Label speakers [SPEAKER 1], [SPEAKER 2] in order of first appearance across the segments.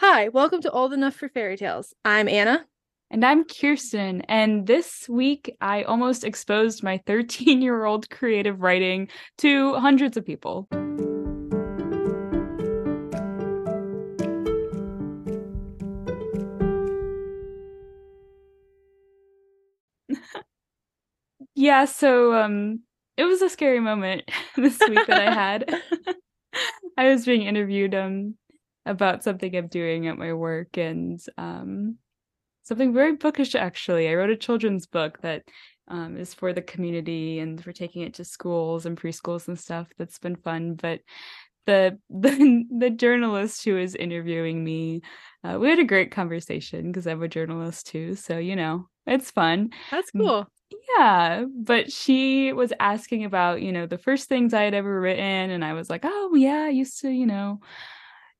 [SPEAKER 1] Hi, welcome to Old Enough for Fairy Tales. I'm Anna.
[SPEAKER 2] And I'm Kirsten. And this week, I almost exposed my 13 year old creative writing to hundreds of people. yeah, so um, it was a scary moment this week that I had. I was being interviewed um, about something I'm doing at my work and um, something very bookish actually. I wrote a children's book that um, is for the community and for taking it to schools and preschools and stuff. That's been fun. But the the, the journalist who was interviewing me, uh, we had a great conversation because I'm a journalist too. So you know, it's fun.
[SPEAKER 1] That's cool.
[SPEAKER 2] Yeah, but she was asking about, you know, the first things I had ever written. And I was like, oh, yeah, I used to, you know,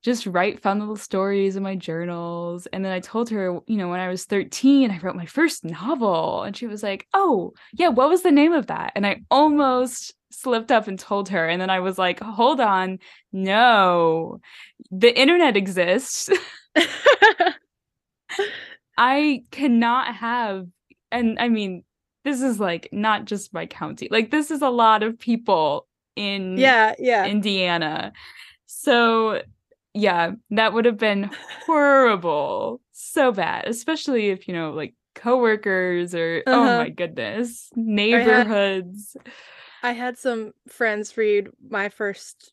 [SPEAKER 2] just write fun little stories in my journals. And then I told her, you know, when I was 13, I wrote my first novel. And she was like, oh, yeah, what was the name of that? And I almost slipped up and told her. And then I was like, hold on, no, the internet exists. I cannot have, and I mean, this is like not just my county, like, this is a lot of people in
[SPEAKER 1] yeah, yeah.
[SPEAKER 2] Indiana. So yeah, that would have been horrible. so bad, especially if, you know, like coworkers or oh
[SPEAKER 1] Uh-huh.
[SPEAKER 2] oh my goodness, neighborhoods.
[SPEAKER 1] I had some friends read my first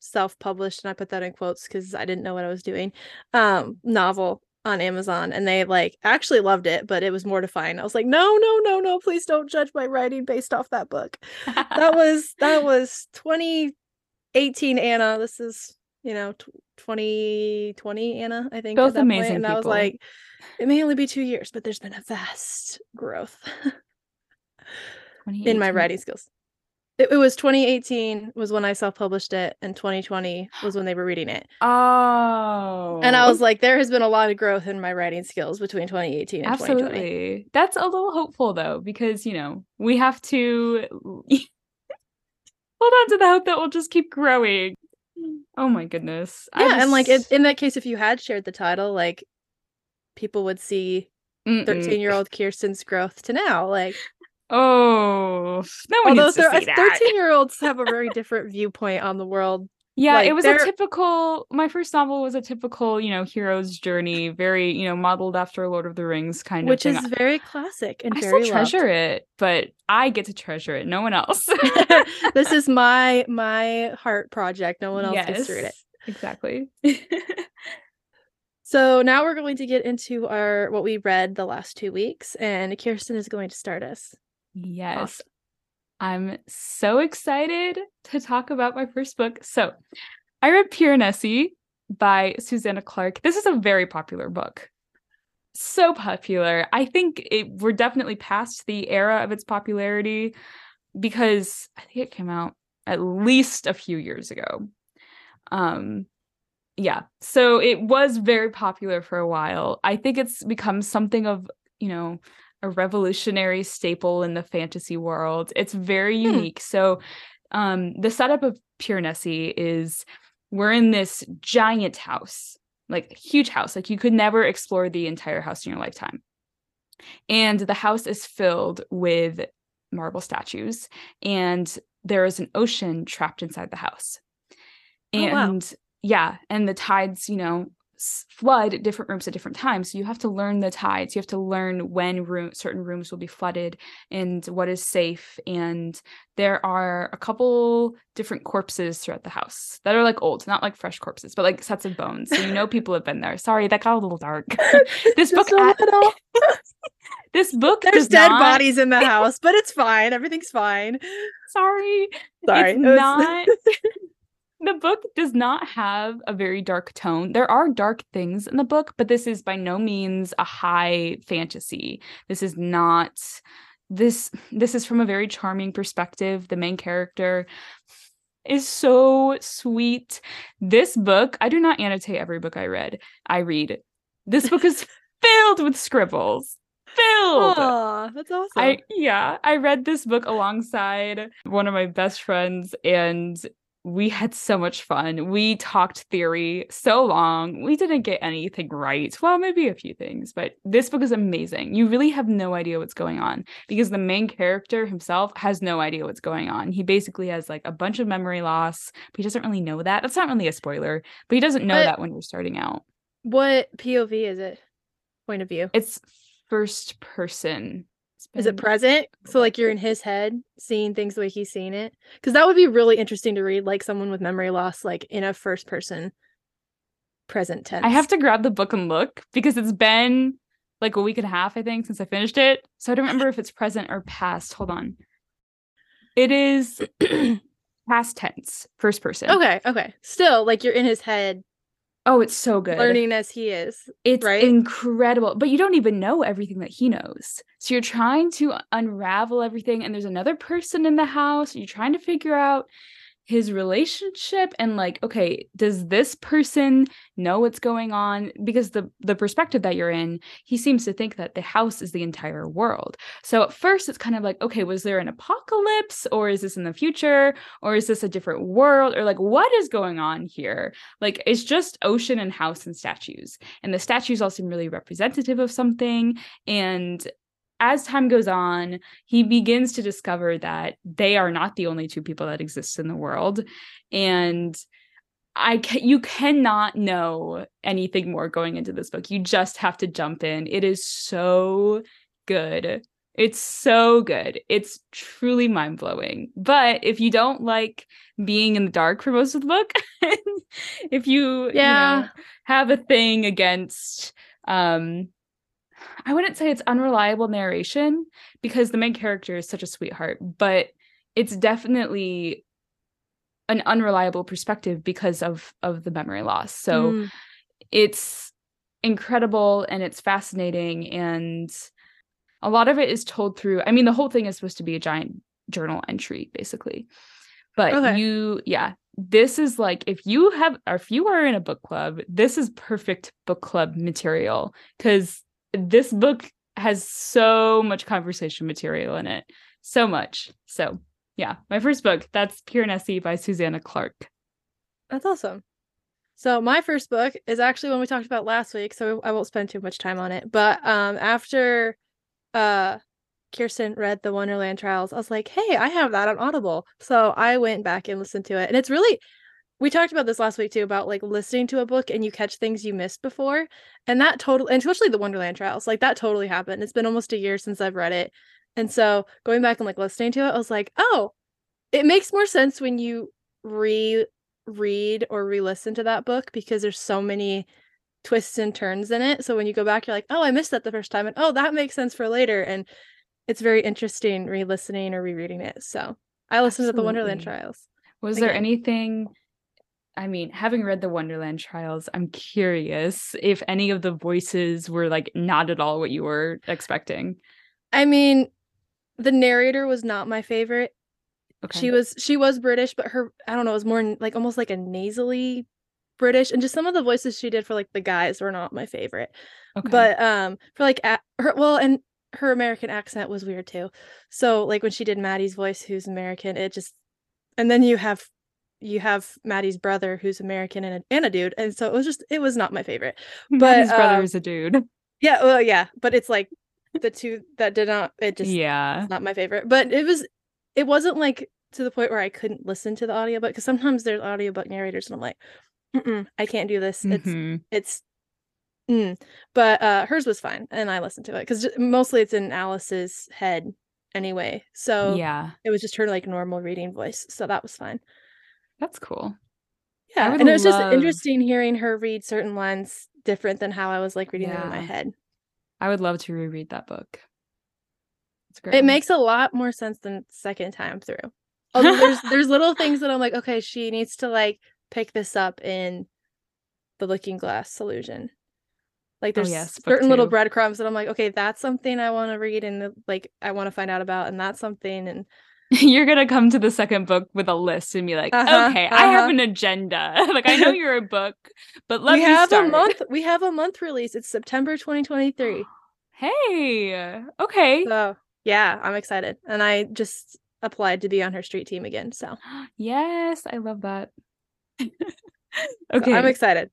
[SPEAKER 1] self-published, and I put that in quotes because I didn't know what I was doing, um, novel on Amazon, and they like actually loved it, but it was mortifying. I was like, no, no, no, no, please don't judge my writing based off that book. That was that was 2018 Anna. This is you know tw 2020 Anna. I think
[SPEAKER 2] Both
[SPEAKER 1] that point,
[SPEAKER 2] amazing
[SPEAKER 1] and I was like, it may only be two years, but there's been a vast growth in my writing skills. It, it was 2018 was when I self-published it, and 2020 was when they were reading it.
[SPEAKER 2] Oh.
[SPEAKER 1] And I oh. was like, there has been a lot of growth in my writing skills between 2018 and 2020.
[SPEAKER 2] absolutely. That's a little hopeful though, because you know, we have to hold on to the hope that we'll just keep growing. Oh my goodness.
[SPEAKER 1] Yeah, and like in, in that case, if you had shared the title, like people would see 13 year old Kirsten's growth to now. Like,
[SPEAKER 2] Oh, no one
[SPEAKER 1] although
[SPEAKER 2] needs to see uh, that.
[SPEAKER 1] 13 year olds have a very different viewpoint on the world.
[SPEAKER 2] Yeah,
[SPEAKER 1] like,
[SPEAKER 2] it was
[SPEAKER 1] they're-
[SPEAKER 2] a typical. My first novel was a typical, you know, hero's journey, very, you know, modeled after Lord of the Rings kind
[SPEAKER 1] which
[SPEAKER 2] of
[SPEAKER 1] Which
[SPEAKER 2] is
[SPEAKER 1] very classic and
[SPEAKER 2] I
[SPEAKER 1] very
[SPEAKER 2] still treasure it, but I get to treasure it. No one else.
[SPEAKER 1] this is my my heart project. No one else gets to read it.
[SPEAKER 2] Exactly.
[SPEAKER 1] So now we're going to get into our what we read the last two weeks, and Kirsten is going to start us.
[SPEAKER 2] Yes. I'm so excited to talk about my first book. So, I read Piranesi by Susanna Clarke. This is a very popular book. So popular. I think it we're definitely past the era of its popularity because I think it came out at least a few years ago. Um yeah. So it was very popular for a while. I think it's become something of, you know, a revolutionary staple in the fantasy world. It's very
[SPEAKER 1] Hmm.
[SPEAKER 2] unique. So, um, the setup of Piranesi is we're in this giant house, like huge house. Like you could never explore the entire house in your lifetime. And the house is filled with marble statues, and there is an ocean trapped inside the house.
[SPEAKER 1] Oh, wow.
[SPEAKER 2] And yeah, and the tides, you know, flood different rooms at different times. So you have to learn the tides. You have to learn when room certain rooms will be flooded and what is safe. And there are a couple different corpses throughout the house that are like old, not like fresh corpses, but like sets of bones. So you know people have been there. Sorry, that got a little dark. this book,
[SPEAKER 1] Just a
[SPEAKER 2] a-
[SPEAKER 1] little.
[SPEAKER 2] this book,
[SPEAKER 1] There's dead
[SPEAKER 2] not-
[SPEAKER 1] bodies in the house, but it's fine. Everything's fine.
[SPEAKER 2] Sorry,
[SPEAKER 1] Sorry.
[SPEAKER 2] it's
[SPEAKER 1] it was-
[SPEAKER 2] not. Book does not have a very dark tone. There are dark things in the book, but this is by no means a high fantasy. This is not this this is from a very charming perspective. The main character is so sweet. This book, I do not annotate every book I read. I read. This book is filled with scribbles. Filled.
[SPEAKER 1] Aw, that's awesome.
[SPEAKER 2] I yeah, I read this book alongside one of my best friends and we had so much fun. We talked theory so long. We didn't get anything right. Well, maybe a few things, but this book is amazing. You really have no idea what's going on because the main character himself has no idea what's going on. He basically has like a bunch of memory loss, but he doesn't really know that. That's not really a spoiler, but he doesn't know
[SPEAKER 1] But-
[SPEAKER 2] that when you're starting out.
[SPEAKER 1] What POV is it? Point of view.
[SPEAKER 2] It's first person. It's
[SPEAKER 1] Is it present? So like you're in his head, seeing things the way he's seeing it. Because that would be really interesting to read, like someone with memory loss, like in a first person present tense.
[SPEAKER 2] I have to grab the book and look because it's been like a week and a half, I think, since I finished it. So I don't remember if it's present or past. Hold on. It is past tense, first person.
[SPEAKER 1] Okay, okay. Still, like you're in his head,
[SPEAKER 2] Oh, it's so good.
[SPEAKER 1] learning as he is.
[SPEAKER 2] It's
[SPEAKER 1] right?
[SPEAKER 2] incredible, but you don't even know everything that he knows. So you're trying to unravel everything, and there's another person in the house. And you're trying to figure out his relationship and like, okay, does this person know what's going on? Because the the perspective that you're in, he seems to think that the house is the entire world. So at first, it's kind of like, okay, was there an apocalypse, or is this in the future, or is this a different world, or like, what is going on here? Like, it's just ocean and house and statues and the statues all seem really representative of something and as time goes on he begins to discover that they are not the only two people that exist in the world. And i ca- you cannot know anything more going into this book. You just have to jump in. It is so good. It's so good. It's truly mind-blowing. But if you don't like being in the dark for most of the book if you
[SPEAKER 1] Yeah.
[SPEAKER 2] you know, have a thing against um I wouldn't say it's unreliable narration because the main character is such a sweetheart, but it's definitely an unreliable perspective because of of the memory loss. So
[SPEAKER 1] Mm.
[SPEAKER 2] it's incredible and it's fascinating and a lot of it is told through I mean the whole thing is supposed to be a giant journal entry basically. But
[SPEAKER 1] Okay.
[SPEAKER 2] you yeah, this is like if you have or if you are in a book club, this is perfect book club material cuz this book has so much conversation material in it. So much. So, yeah, my first book, that's Piranesi by Susanna Clarke.
[SPEAKER 1] That's awesome. So my first book is actually one we talked about last week, so I won't spend too much time on it. But um after uh Kirsten read the Wonderland Trials, I was like, hey, I have that on Audible. So I went back and listened to it. And it's really we talked about this last week too about like listening to a book and you catch things you missed before. And that totally and especially the Wonderland Trials, like that totally happened. It's been almost a year since I've read it. And so going back and like listening to it, I was like, oh, it makes more sense when you re read or re-listen to that book because there's so many twists and turns in it. So when you go back, you're like, oh, I missed that the first time, and oh, that makes sense for later. And it's very interesting re-listening or rereading it. So I listened to the Wonderland Trials.
[SPEAKER 2] Was there anything I mean, having read the Wonderland Trials, I'm curious if any of the voices were like not at all what you were expecting.
[SPEAKER 1] I mean, the narrator was not my favorite.
[SPEAKER 2] Okay.
[SPEAKER 1] She was she was British, but her I don't know, it was more like almost like a nasally British, and just some of the voices she did for like the guys were not my favorite.
[SPEAKER 2] okay.
[SPEAKER 1] But um for like a- her well and her American accent was weird too. So like when she did Maddie's voice who's American, it just and then you have you have Maddie's brother who's American and a, and a dude. And so it was just it was not my favorite.
[SPEAKER 2] But Maddie's brother
[SPEAKER 1] um,
[SPEAKER 2] is a dude.
[SPEAKER 1] Yeah, well yeah, but it's like the two that did not it just
[SPEAKER 2] yeah.
[SPEAKER 1] not my favorite. But it was it wasn't like to the point where I couldn't listen to the audiobook because sometimes there's audiobook narrators and I'm like, I can't do this. It's
[SPEAKER 2] Mhm.
[SPEAKER 1] it's mm. but uh hers was fine and i listened to it because mostly it's in alice's head anyway so
[SPEAKER 2] Yeah.
[SPEAKER 1] it was just her like normal reading voice so that was fine
[SPEAKER 2] That's cool.
[SPEAKER 1] yeah and it was
[SPEAKER 2] love-
[SPEAKER 1] just interesting hearing her read certain lines different than how i was like reading them in my head
[SPEAKER 2] I would love to reread that book. It's great.
[SPEAKER 1] it makes a lot more sense than second time through although there's there's little things that i'm like okay she needs to like pick this up in the looking glass illusion like
[SPEAKER 2] Oh,
[SPEAKER 1] there's
[SPEAKER 2] yes,
[SPEAKER 1] certain little breadcrumbs that i'm like okay that's something i want to read and like i want to find out about and that's something and
[SPEAKER 2] you're gonna come to the second book with a list and be like,
[SPEAKER 1] Uh-huh,
[SPEAKER 2] okay, I have
[SPEAKER 1] uh-huh.
[SPEAKER 2] an agenda. like I know you're a book, but let
[SPEAKER 1] we
[SPEAKER 2] me
[SPEAKER 1] have
[SPEAKER 2] start.
[SPEAKER 1] a month we have a month release it's september 2023
[SPEAKER 2] Hey, okay.
[SPEAKER 1] so yeah i'm excited and i just applied to be on her street team again. So
[SPEAKER 2] yes, I love that.
[SPEAKER 1] okay,
[SPEAKER 2] okay,
[SPEAKER 1] so I'm excited.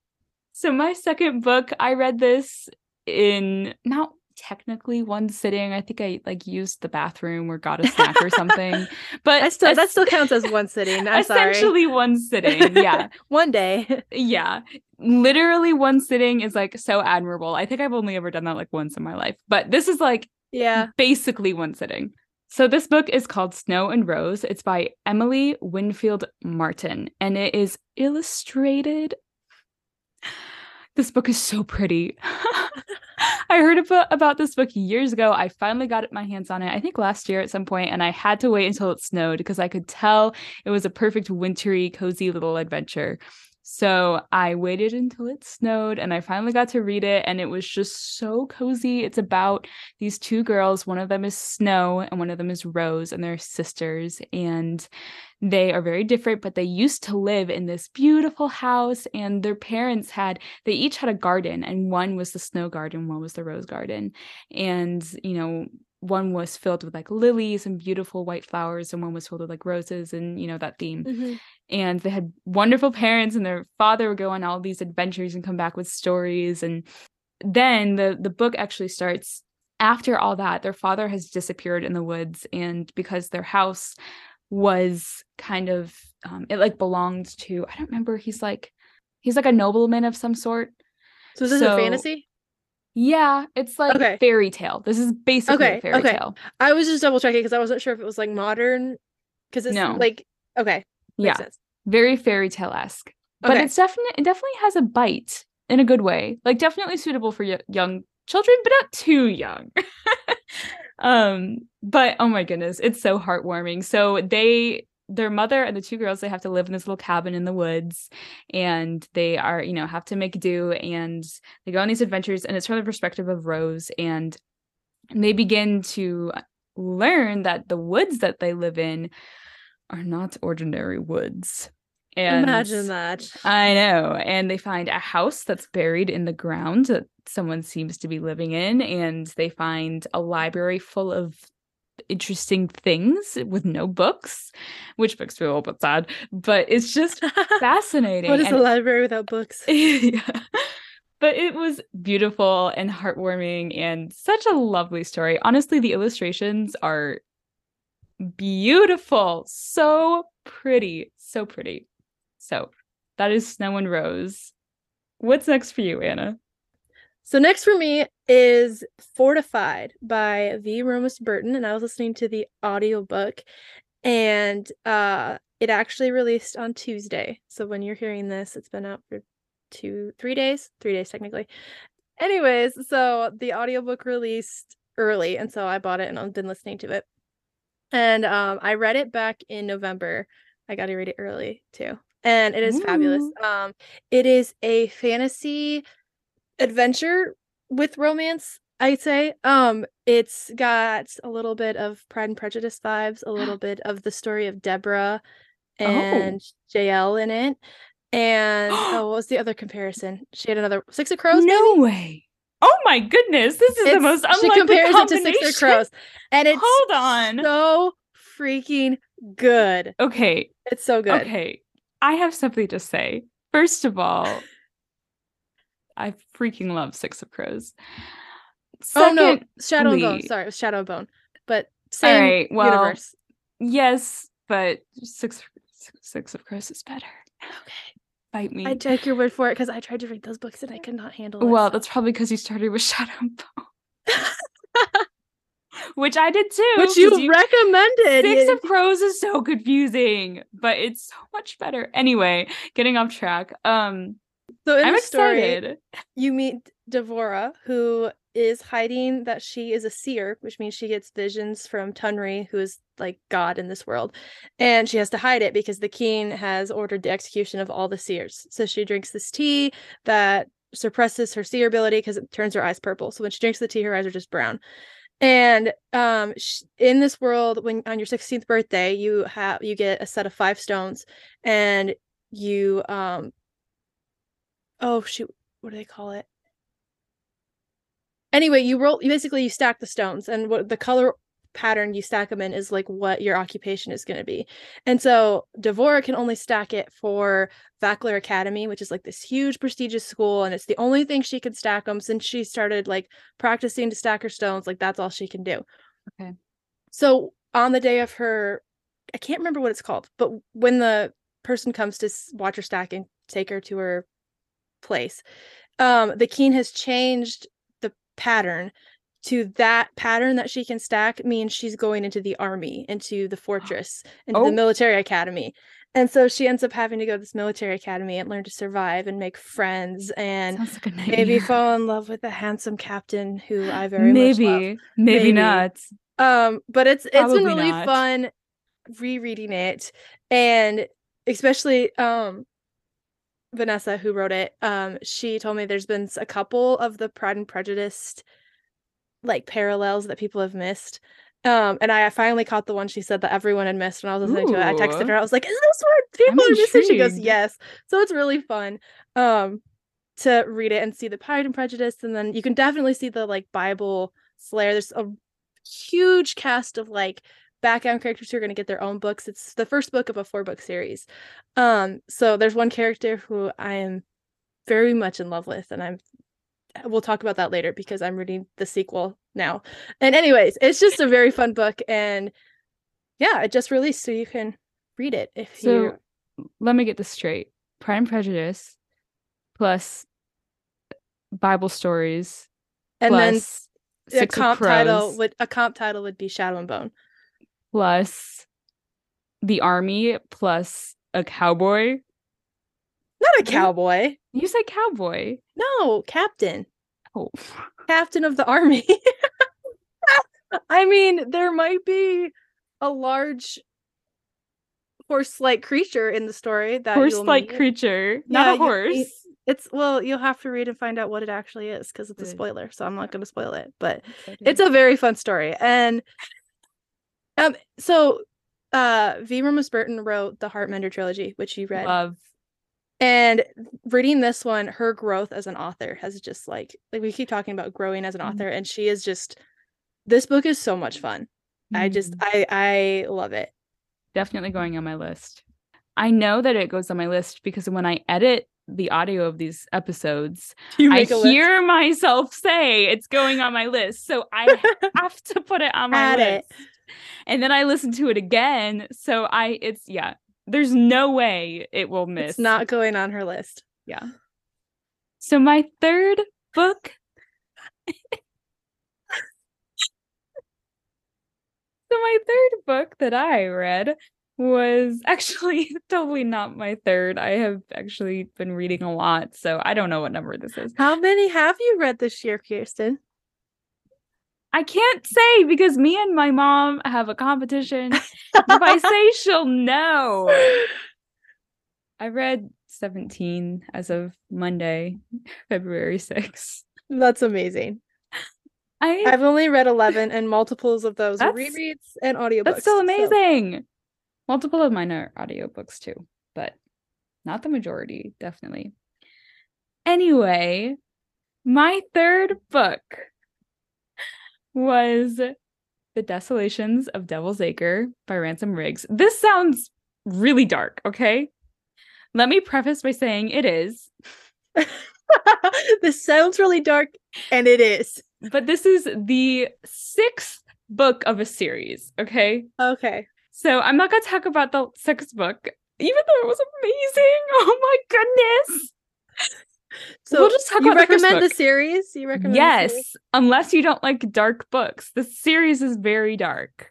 [SPEAKER 2] So my second book, I read this in not technically one sitting. I think I like used the bathroom or got a snack or something. But
[SPEAKER 1] I still that still counts as one sitting. I'm
[SPEAKER 2] essentially
[SPEAKER 1] sorry.
[SPEAKER 2] one sitting. Yeah.
[SPEAKER 1] one day.
[SPEAKER 2] yeah. Literally one sitting is like so admirable. I think I've only ever done that like once in my life. But this is like
[SPEAKER 1] yeah,
[SPEAKER 2] basically one sitting. So this book is called Snow and Rose. It's by Emily Winfield Martin and it is illustrated this book is so pretty. I heard about, this book years ago. I finally got my hands on it, I think last year at some point, and I had to wait until it snowed because I could tell it was a perfect wintry, cozy little adventure. So I waited until it snowed and I finally got to read it, and it was just so cozy. It's about these two girls. One of them is Snow, and one of them is Rose, and they're sisters. And they are very different, but they used to live in this beautiful house, and their parents had, they each had a garden, and one was the snow garden, one was the rose garden. And, you know, one was filled with like lilies and beautiful white flowers and one was filled with like roses and you know that theme.
[SPEAKER 1] Mm-hmm.
[SPEAKER 2] and they had wonderful parents and their father would go on all these adventures and come back with stories. And then the the book actually starts after all that their father has disappeared in the woods and because their house was kind of um, it like belonged to i don't remember he's like he's like a nobleman of some sort.
[SPEAKER 1] So this so, a fantasy
[SPEAKER 2] yeah, it's like
[SPEAKER 1] okay.
[SPEAKER 2] fairy tale. This is basically
[SPEAKER 1] okay,
[SPEAKER 2] a fairy
[SPEAKER 1] okay.
[SPEAKER 2] tale.
[SPEAKER 1] I was just double checking because I wasn't sure if it was like modern because it's
[SPEAKER 2] no.
[SPEAKER 1] like okay.
[SPEAKER 2] Yeah.
[SPEAKER 1] Sense.
[SPEAKER 2] Very fairy tale esque. But it's definitely it definitely has a bite in a good way. Like definitely suitable for y- young children, but not too young. um, but oh my goodness, it's so heartwarming. So they their mother and the two girls they have to live in this little cabin in the woods and they are you know have to make do and they go on these adventures and it's from the perspective of rose and they begin to learn that the woods that they live in are not ordinary woods and
[SPEAKER 1] Imagine that.
[SPEAKER 2] I know. And they find a house that's buried in the ground that someone seems to be living in. And they find a library full of interesting things with no books, which books me a little bit sad, but it's just fascinating.
[SPEAKER 1] what is
[SPEAKER 2] and-
[SPEAKER 1] a library without books?
[SPEAKER 2] yeah. But it was beautiful and heartwarming and such a lovely story. Honestly, the illustrations are beautiful. So pretty. So pretty. So that is Snow and Rose. What's next for you, Anna?
[SPEAKER 1] So next for me is Fortified by V. Romas Burton, and I was listening to the audiobook and uh it actually released on Tuesday. So when you're hearing this, it's been out for two, three days, three days technically. Anyways, so the audiobook released early, and so I bought it and I've been listening to it. And um I read it back in November. I got to read it early too. And it is fabulous. Um it is a fantasy adventure with romance i'd say um it's got a little bit of pride and prejudice vibes a little bit of the story of deborah
[SPEAKER 2] Oh.
[SPEAKER 1] and jael in it and oh what was the other comparison she had another six of crows
[SPEAKER 2] no
[SPEAKER 1] maybe?
[SPEAKER 2] way. Oh my goodness. This is the
[SPEAKER 1] It's-
[SPEAKER 2] most
[SPEAKER 1] she
[SPEAKER 2] unlikely
[SPEAKER 1] compares it to six of crows and it's
[SPEAKER 2] Hold on.
[SPEAKER 1] so freaking good
[SPEAKER 2] okay.
[SPEAKER 1] it's so good
[SPEAKER 2] Okay. I have something to say. First of all, I freaking love Six of Crows.
[SPEAKER 1] oh no shadow and bone sorry it was shadow and bone but same
[SPEAKER 2] right, well,
[SPEAKER 1] universe
[SPEAKER 2] Yes, but Six Six of Crows is better. Okay. Bite me.
[SPEAKER 1] I take your word for it because I tried to read those books and I could not handle it.
[SPEAKER 2] Well, that's probably because you started with Shadow and Bone. Which I did too.
[SPEAKER 1] Which you, recommended.
[SPEAKER 2] Six of Crows is so confusing, but it's so much better. Anyway, getting off track. Um,
[SPEAKER 1] so in
[SPEAKER 2] I'm
[SPEAKER 1] the story,
[SPEAKER 2] excited.
[SPEAKER 1] you meet Devora, who is hiding that she is a seer, which means she gets visions from Tunri, who is like God in this world, and she has to hide it because the king has ordered the execution of all the seers. So she drinks this tea that suppresses her seer ability because it turns her eyes purple. So when she drinks the tea, her eyes are just brown. And um, sh- in this world, when on your 16th birthday, you have you get a set of five stones, and you um, oh shoot, what do they call it? Anyway, you roll. You basically you stack the stones, and what the color pattern you stack them in is like what your occupation is going to be. And so Devora can only stack it for Vakler Academy, which is like this huge prestigious school. And it's the only thing she can stack them since she started like practicing to stack her stones. Like that's all she can do.
[SPEAKER 2] Okay.
[SPEAKER 1] So on the day of her, I can't remember what it's called, but when the person comes to watch her stack and take her to her place, um, the keen has changed the pattern to that pattern that she can stack means she's going into the army, into the fortress, into oh. the military academy. And so she ends up having to go to this military academy and learn to survive and make friends and like maybe fall in love with a handsome captain who I very
[SPEAKER 2] maybe,
[SPEAKER 1] much
[SPEAKER 2] love. Maybe, maybe not.
[SPEAKER 1] Um, but it's it's Probably been really not. fun rereading it and especially um Vanessa who wrote it, um, she told me there's been a couple of the Pride and Prejudice like parallels that people have missed. Um, and I finally caught the one she said that everyone had missed when I was listening Ooh. to it. I texted her, I was like, Is this what people I'm are missing? She goes, Yes. So it's really fun um to read it and see the Pride and Prejudice. And then you can definitely see the like Bible Slayer. There's a huge cast of like background characters who are going to get their own books. It's the first book of a four book series. Um, so there's one character who I am very much in love with, and I'm we'll talk about that later because I'm reading the sequel now. And anyways, it's just a very fun book and yeah, it just released so you can read it if so, you
[SPEAKER 2] let me get this straight. Pride and Prejudice plus Bible stories
[SPEAKER 1] and then a comp title would a comp title would be Shadow and Bone
[SPEAKER 2] plus the army plus a cowboy
[SPEAKER 1] not a cowboy.
[SPEAKER 2] You said cowboy.
[SPEAKER 1] No, captain.
[SPEAKER 2] Oh.
[SPEAKER 1] Captain of the army. I mean, there might be a large horse-like creature in the story that
[SPEAKER 2] horse-like creature, not yeah, a horse. You,
[SPEAKER 1] it's well, you'll have to read and find out what it actually is because it's a spoiler. So I'm not going to spoil it, but it's a very fun story. And um, so uh, V. Romas Burton wrote the Heartmender trilogy, which you read.
[SPEAKER 2] Love
[SPEAKER 1] and reading this one her growth as an author has just like like we keep talking about growing as an mm-hmm. author and she is just this book is so much fun mm-hmm. i just mm. i i love it
[SPEAKER 2] definitely going on my list i know that it goes on my list because when i edit the audio of these episodes i hear list? myself say it's going on my list so i have to put it on my Add list it. And then i listen to it again so i it's yeah there's no way it will miss.
[SPEAKER 1] It's not going on her list.
[SPEAKER 2] Yeah. So my third book. so my third book that I read was actually totally not my third. I have actually been reading a lot, so I don't know what number this is.
[SPEAKER 1] How many have you read this year, Kirsten?
[SPEAKER 2] I can't say because me and my mom have a competition. if I say she'll know. I read 17 as of Monday, February 6th.
[SPEAKER 1] That's amazing. I, I've only read 11 and multiples of those are rereads and audiobooks.
[SPEAKER 2] That's still amazing. So. Multiple of mine are audiobooks too, but not the majority, definitely. Anyway, my third book was The Desolations of Devil's Acre by Ransom Riggs. This sounds really dark, okay? Let me preface by saying it is.
[SPEAKER 1] this sounds really dark, and it is.
[SPEAKER 2] But this is the sixth book of a series, okay?
[SPEAKER 1] Okay.
[SPEAKER 2] So I'm not going to talk about the sixth book, even though it was amazing. Oh my goodness.
[SPEAKER 1] So we'll just talk you recommend the, the, series? You recommend
[SPEAKER 2] Yes, unless you don't like dark books. The series is very dark.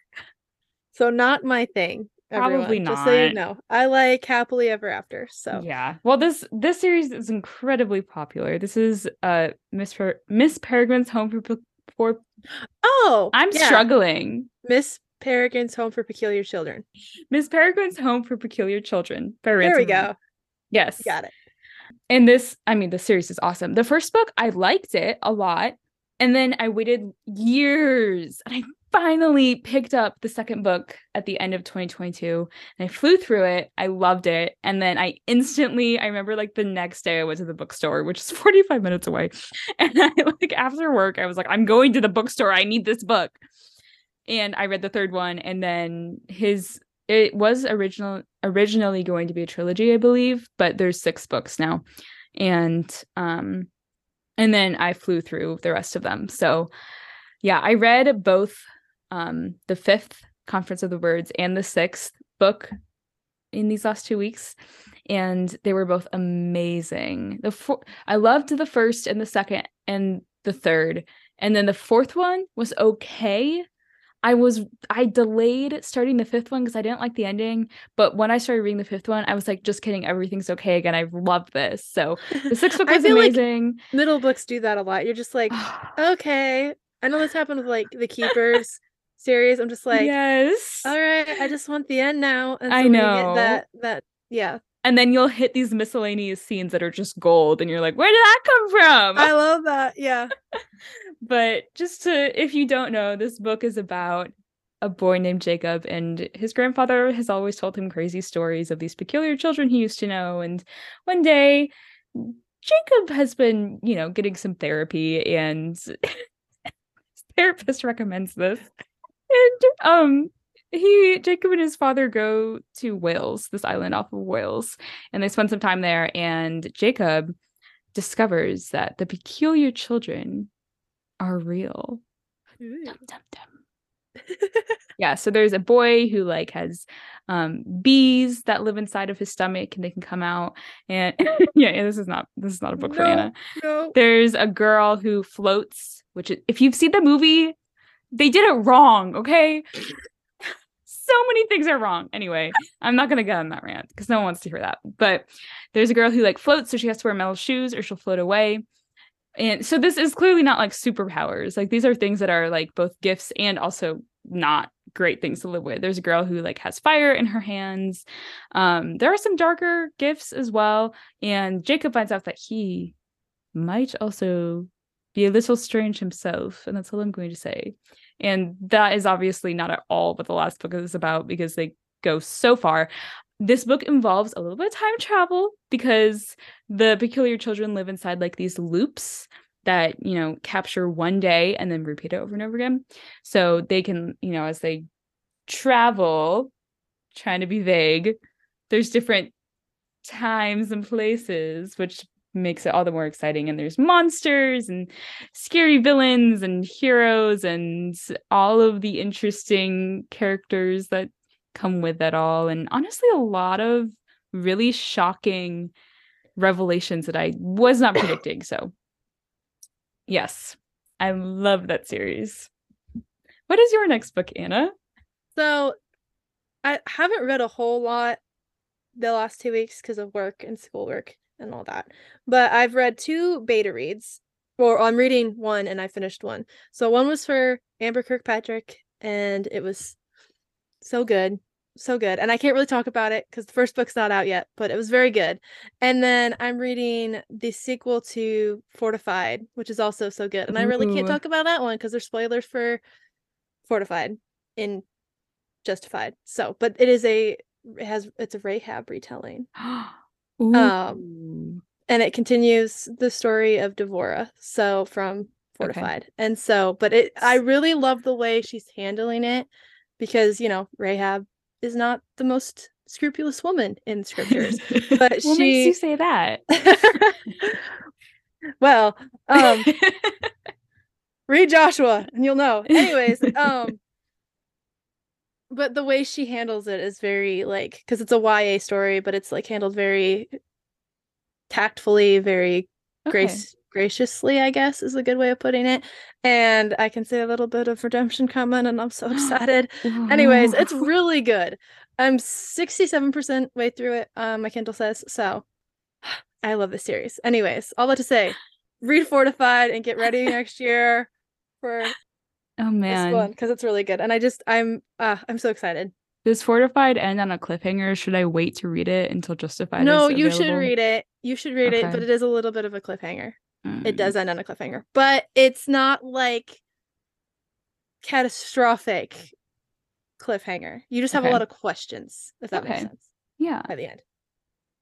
[SPEAKER 1] So not my thing. Everyone. Probably not. Just so you know, I like happily ever after. So
[SPEAKER 2] yeah. Well, this this series is incredibly popular. This is uh Miss per- Miss Peregrine's Home for for.
[SPEAKER 1] Oh,
[SPEAKER 2] I'm yeah. struggling.
[SPEAKER 1] Miss Peregrine's Home for Peculiar Children.
[SPEAKER 2] Miss Peregrine's Home for Peculiar Children.
[SPEAKER 1] There we go.
[SPEAKER 2] Yes.
[SPEAKER 1] Got it.
[SPEAKER 2] And this, I mean, the series is awesome. The first book, I liked it a lot. And then I waited years and I finally picked up the second book at the end of 2022 and I flew through it. I loved it. And then I instantly, I remember like the next day I went to the bookstore, which is 45 minutes away. And I like after work, I was like, I'm going to the bookstore. I need this book. and I read the third one, and then his it was original originally going to be a trilogy, I believe, but there's six books now, and um, and then I flew through the rest of them. So, yeah, I read both um the fifth Conference of the Birds and the sixth book in these last two weeks and they were both amazing. The four, I loved the first and the second and the third, and then the fourth one was okay. I was I delayed starting the fifth one because I didn't like the ending. But when I started reading the fifth one, I was like, just kidding, everything's okay again. I love this. So the sixth book was amazing.
[SPEAKER 1] Like middle books do that a lot. You're just like, okay. I know this happened with like the keepers series. I'm just like,
[SPEAKER 2] yes.
[SPEAKER 1] All right, I just want the end now.
[SPEAKER 2] And so I know
[SPEAKER 1] that that yeah
[SPEAKER 2] and then you'll hit these miscellaneous scenes that are just gold and you're like where did that come from
[SPEAKER 1] i love that yeah
[SPEAKER 2] but just to if you don't know this book is about a boy named jacob and his grandfather has always told him crazy stories of these peculiar children he used to know and one day jacob has been you know getting some therapy and his therapist recommends this and um he Jacob and his father go to Wales, this island off of Wales, and they spend some time there. And Jacob discovers that the peculiar children are real. Dum, dum, dum. yeah, so there's a boy who like has um bees that live inside of his stomach and they can come out and yeah, this is not this is not a book no, for Anna. No. There's a girl who floats, which is, if you've seen the movie, they did it wrong, okay? so many things are wrong. Anyway, I'm not gonna get on that rant because no one wants to hear that. But there's a girl who like floats, so she has to wear metal shoes or she'll float away. And so this is clearly not like superpowers. Like these are things that are like both gifts and also not great things to live with. There's a girl who like has fire in her hands. Um, there are some darker gifts as well. And Jacob finds out that he might also be a little strange himself, and that's all I'm going to say. And that is obviously not at all what the last book is about because they go so far. This book involves a little bit of time travel because the peculiar children live inside like these loops that, you know, capture one day and then repeat it over and over again. So they can, you know, as they travel, trying to be vague, there's different times and places which makes it all the more exciting and there's monsters and scary villains and heroes and all of the interesting characters that come with it all and honestly a lot of really shocking revelations that I was not predicting so yes I love that series what is your next book Anna
[SPEAKER 1] so I haven't read a whole lot the last two weeks because of work and schoolwork and all that. But I've read two beta reads, or I'm reading one and I finished one. So one was for Amber Kirkpatrick, and it was so good. So good. And I can't really talk about it because the first book's not out yet, but it was very good. And then I'm reading the sequel to Fortified, which is also so good. And I really can't talk about that one because there's spoilers for Fortified in Justified. So, but it is a it has it's a Rahab retelling. Um, Um, and it continues the story of Devora, so from Fortified. Okay. And so, but it, I really love the way she's handling it because, you know, Rahab is not the most scrupulous woman in scriptures. But
[SPEAKER 2] what
[SPEAKER 1] she
[SPEAKER 2] makes you say that?
[SPEAKER 1] well, um read Joshua and you'll know. Anyways, um but the way she handles it is very like because it's a YA story, but it's like handled very tactfully, very okay. grace graciously, I guess is a good way of putting it. And I can see a little bit of redemption coming, and I'm so excited. Anyways, it's really good. I'm 67% way through it, um, my Kindle says. So I love this series. Anyways, all that to say, read Fortified and get ready next year for
[SPEAKER 2] Oh man,
[SPEAKER 1] one because it's really good, and I just I'm uh I'm so excited.
[SPEAKER 2] Does Fortified end on a cliffhanger? Should I wait to read it until Justified?
[SPEAKER 1] No, you should read it. You should read okay. it, but it is a little bit of a cliffhanger. Mm. It does end on a cliffhanger, but it's not like catastrophic cliffhanger. You just have okay. a lot of questions, if that okay. makes sense.
[SPEAKER 2] Yeah.
[SPEAKER 1] By the end,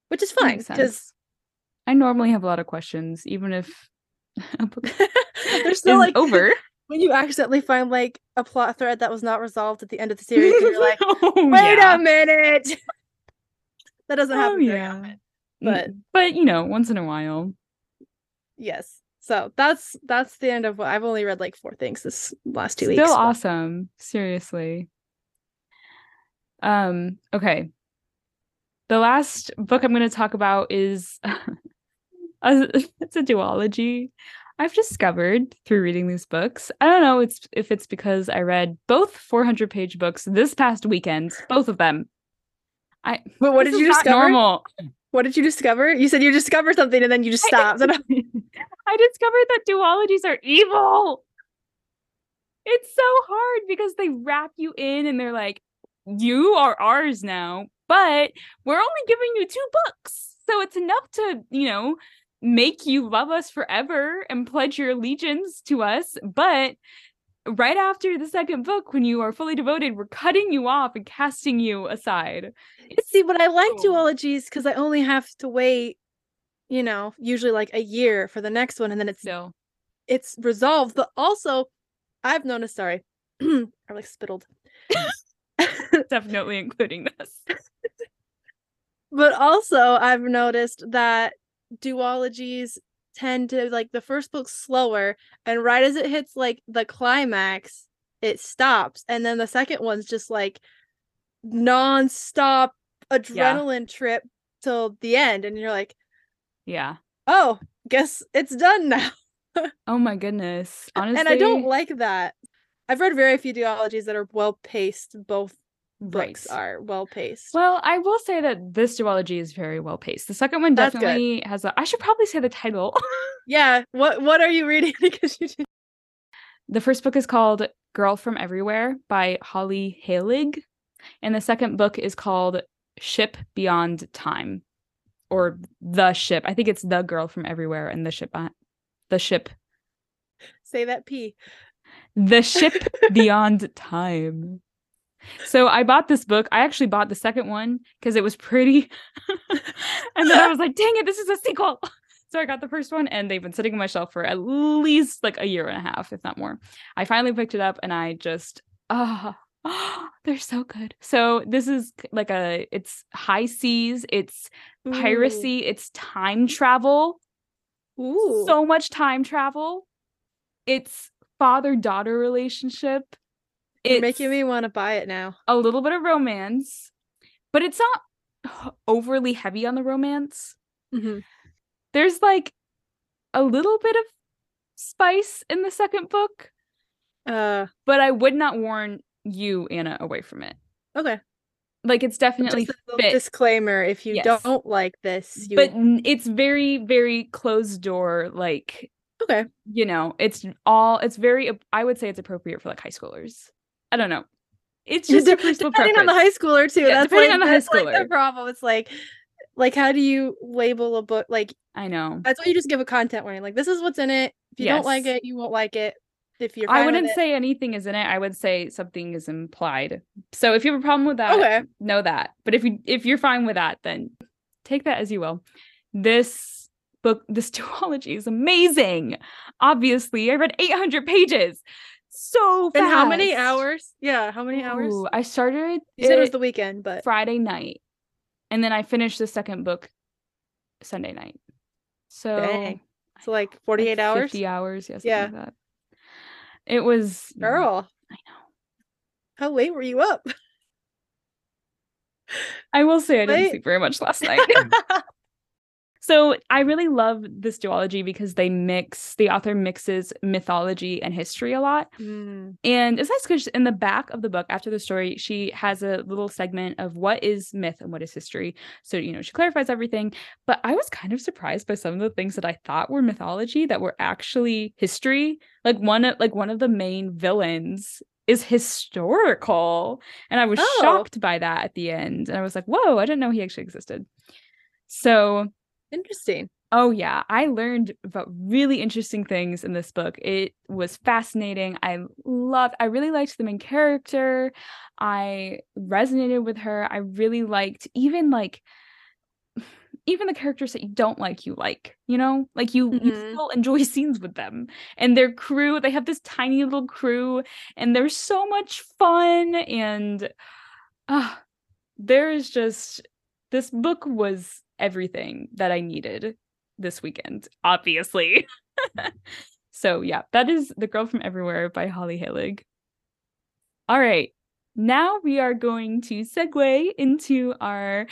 [SPEAKER 1] which is fine because
[SPEAKER 2] I normally have a lot of questions, even if there's still like over.
[SPEAKER 1] when you accidentally find like a plot thread that was not resolved at the end of the series, and you're like,
[SPEAKER 2] oh,
[SPEAKER 1] wait
[SPEAKER 2] yeah.
[SPEAKER 1] a minute. that doesn't
[SPEAKER 2] Oh,
[SPEAKER 1] happen very
[SPEAKER 2] yeah.
[SPEAKER 1] often. but-
[SPEAKER 2] Mm, but you know, once in a while.
[SPEAKER 1] Yes. So that's that's the end of what I've only read like four things this last two
[SPEAKER 2] Still
[SPEAKER 1] weeks. but-
[SPEAKER 2] awesome. Seriously. Um, okay. The last book I'm going to talk about is a, it's a duology. I've discovered through reading these books. I don't know it's if it's because I read both 400 page books this past weekend, both of them. I
[SPEAKER 1] But what did you
[SPEAKER 2] not
[SPEAKER 1] discover?
[SPEAKER 2] Normal.
[SPEAKER 1] What did you discover? You said you discovered something and then you just stopped. I'm-
[SPEAKER 2] I discovered that duologies are evil. It's so hard because they wrap you in and they're like, you are ours now, but we're only giving you two books. So it's enough to, you know, make you love us forever and pledge your allegiance to us. But right after the second book, when you are fully devoted, we're cutting you off and casting you aside.
[SPEAKER 1] See, but I like
[SPEAKER 2] so-
[SPEAKER 1] duologies because I only have to wait, you know, usually like a year for the next one, and then it's
[SPEAKER 2] So
[SPEAKER 1] it's resolved. But also, I've noticed. Sorry, I like spittled.
[SPEAKER 2] definitely including this.
[SPEAKER 1] but also, I've noticed that duologies tend to like the first book's slower, and right as it hits like the climax, it stops, and then the second one's just like non-stop adrenaline trip till the end, and you're like,
[SPEAKER 2] Yeah.
[SPEAKER 1] oh, guess it's done now.
[SPEAKER 2] Oh my goodness. Honestly.
[SPEAKER 1] and I don't like that. I've read very few duologies that are well paced. Both books
[SPEAKER 2] Right.
[SPEAKER 1] are well paced.
[SPEAKER 2] Well, I will say that this duology is very well paced. The second one
[SPEAKER 1] That's good.
[SPEAKER 2] definitely has a. I should probably say the title.
[SPEAKER 1] yeah. What What are you reading? because you did
[SPEAKER 2] the first book is called Girl from Everywhere by Holly Heilig, and the second book is called Ship Beyond Time, or The Ship. I think it's The Girl from Everywhere and the ship. The ship.
[SPEAKER 1] say that P.
[SPEAKER 2] The Ship Beyond Time. So I bought this book. I actually bought the second one because it was pretty. and then I was like, dang it, this is a sequel. So I got the first one and they've been sitting on my shelf for at least like a year and a half, if not more. I finally picked it up and I just ah they're so good. So this is like a it's high seas, it's piracy, it's time travel
[SPEAKER 1] Ooh.
[SPEAKER 2] so much time travel. It's father daughter relationship.
[SPEAKER 1] You're making me want to buy it now.
[SPEAKER 2] a little bit of romance, but it's not overly heavy on the romance.
[SPEAKER 1] Mhm.
[SPEAKER 2] There's like a little bit of spice in the second book,
[SPEAKER 1] Uh.
[SPEAKER 2] but I would not warn you, Anna, away from it.
[SPEAKER 1] Okay.
[SPEAKER 2] Like it's definitely
[SPEAKER 1] Just a little
[SPEAKER 2] fit.
[SPEAKER 1] disclaimer: if you
[SPEAKER 2] Yes.
[SPEAKER 1] don't like this, you
[SPEAKER 2] but it's very, very closed door, like
[SPEAKER 1] okay.
[SPEAKER 2] you know, it's all it's very I would say it's appropriate for like high schoolers. I don't know. It's just a
[SPEAKER 1] De-
[SPEAKER 2] personal
[SPEAKER 1] depending on the high schooler too.
[SPEAKER 2] Yeah,
[SPEAKER 1] that's
[SPEAKER 2] depending
[SPEAKER 1] like,
[SPEAKER 2] on the high
[SPEAKER 1] that's, like, the problem. It's like, like how do you label a book? Like
[SPEAKER 2] I know.
[SPEAKER 1] that's why you just give a content warning. Like this is what's in it. If you don't like it, you won't like it. If you're,
[SPEAKER 2] I wouldn't say anything is in it. I would say something is implied. So if you have a problem with that,
[SPEAKER 1] okay.
[SPEAKER 2] know that. But if you if you're fine with that, then take that as you will. This book, this duology is amazing. Obviously, I read 800 pages. So fast.
[SPEAKER 1] And how many hours? Yeah, how many hours?
[SPEAKER 2] Ooh, I started
[SPEAKER 1] You said it was the weekend, but
[SPEAKER 2] Friday night, and then I finished the second book Sunday night. So
[SPEAKER 1] Dang.
[SPEAKER 2] I
[SPEAKER 1] so like
[SPEAKER 2] know,
[SPEAKER 1] 48 hours.
[SPEAKER 2] 50 hours, Yes,
[SPEAKER 1] Yeah.
[SPEAKER 2] like that. It was yeah,
[SPEAKER 1] Girl,
[SPEAKER 2] I know.
[SPEAKER 1] how late were you up?
[SPEAKER 2] I will say I didn't
[SPEAKER 1] Late.
[SPEAKER 2] sleep very much last night. So I really love this duology because they mix the author mixes mythology and history a lot.
[SPEAKER 1] Mm,
[SPEAKER 2] And it's nice because in the back of the book, after the story, she has a little segment of what is myth and what is history. So, you know, she clarifies everything. But I was kind of surprised by some of the things that I thought were mythology that were actually history. Like one of like one of the main villains is historical. And I was
[SPEAKER 1] Oh.
[SPEAKER 2] shocked by that at the end. And I was like, whoa, I didn't know he actually existed. So
[SPEAKER 1] interesting.
[SPEAKER 2] Oh yeah, I learned about really interesting things in this book. It was fascinating. I loved I really liked the main character. I resonated with her. I really liked even like even the characters that you don't like you like you know like you you
[SPEAKER 1] Mhm.
[SPEAKER 2] still enjoy scenes with them and their crew they have this tiny little crew and they're so much fun and ah there is just this book was everything that i needed this weekend obviously so yeah that is the girl from everywhere by holly heilig all right now we are going to segue into our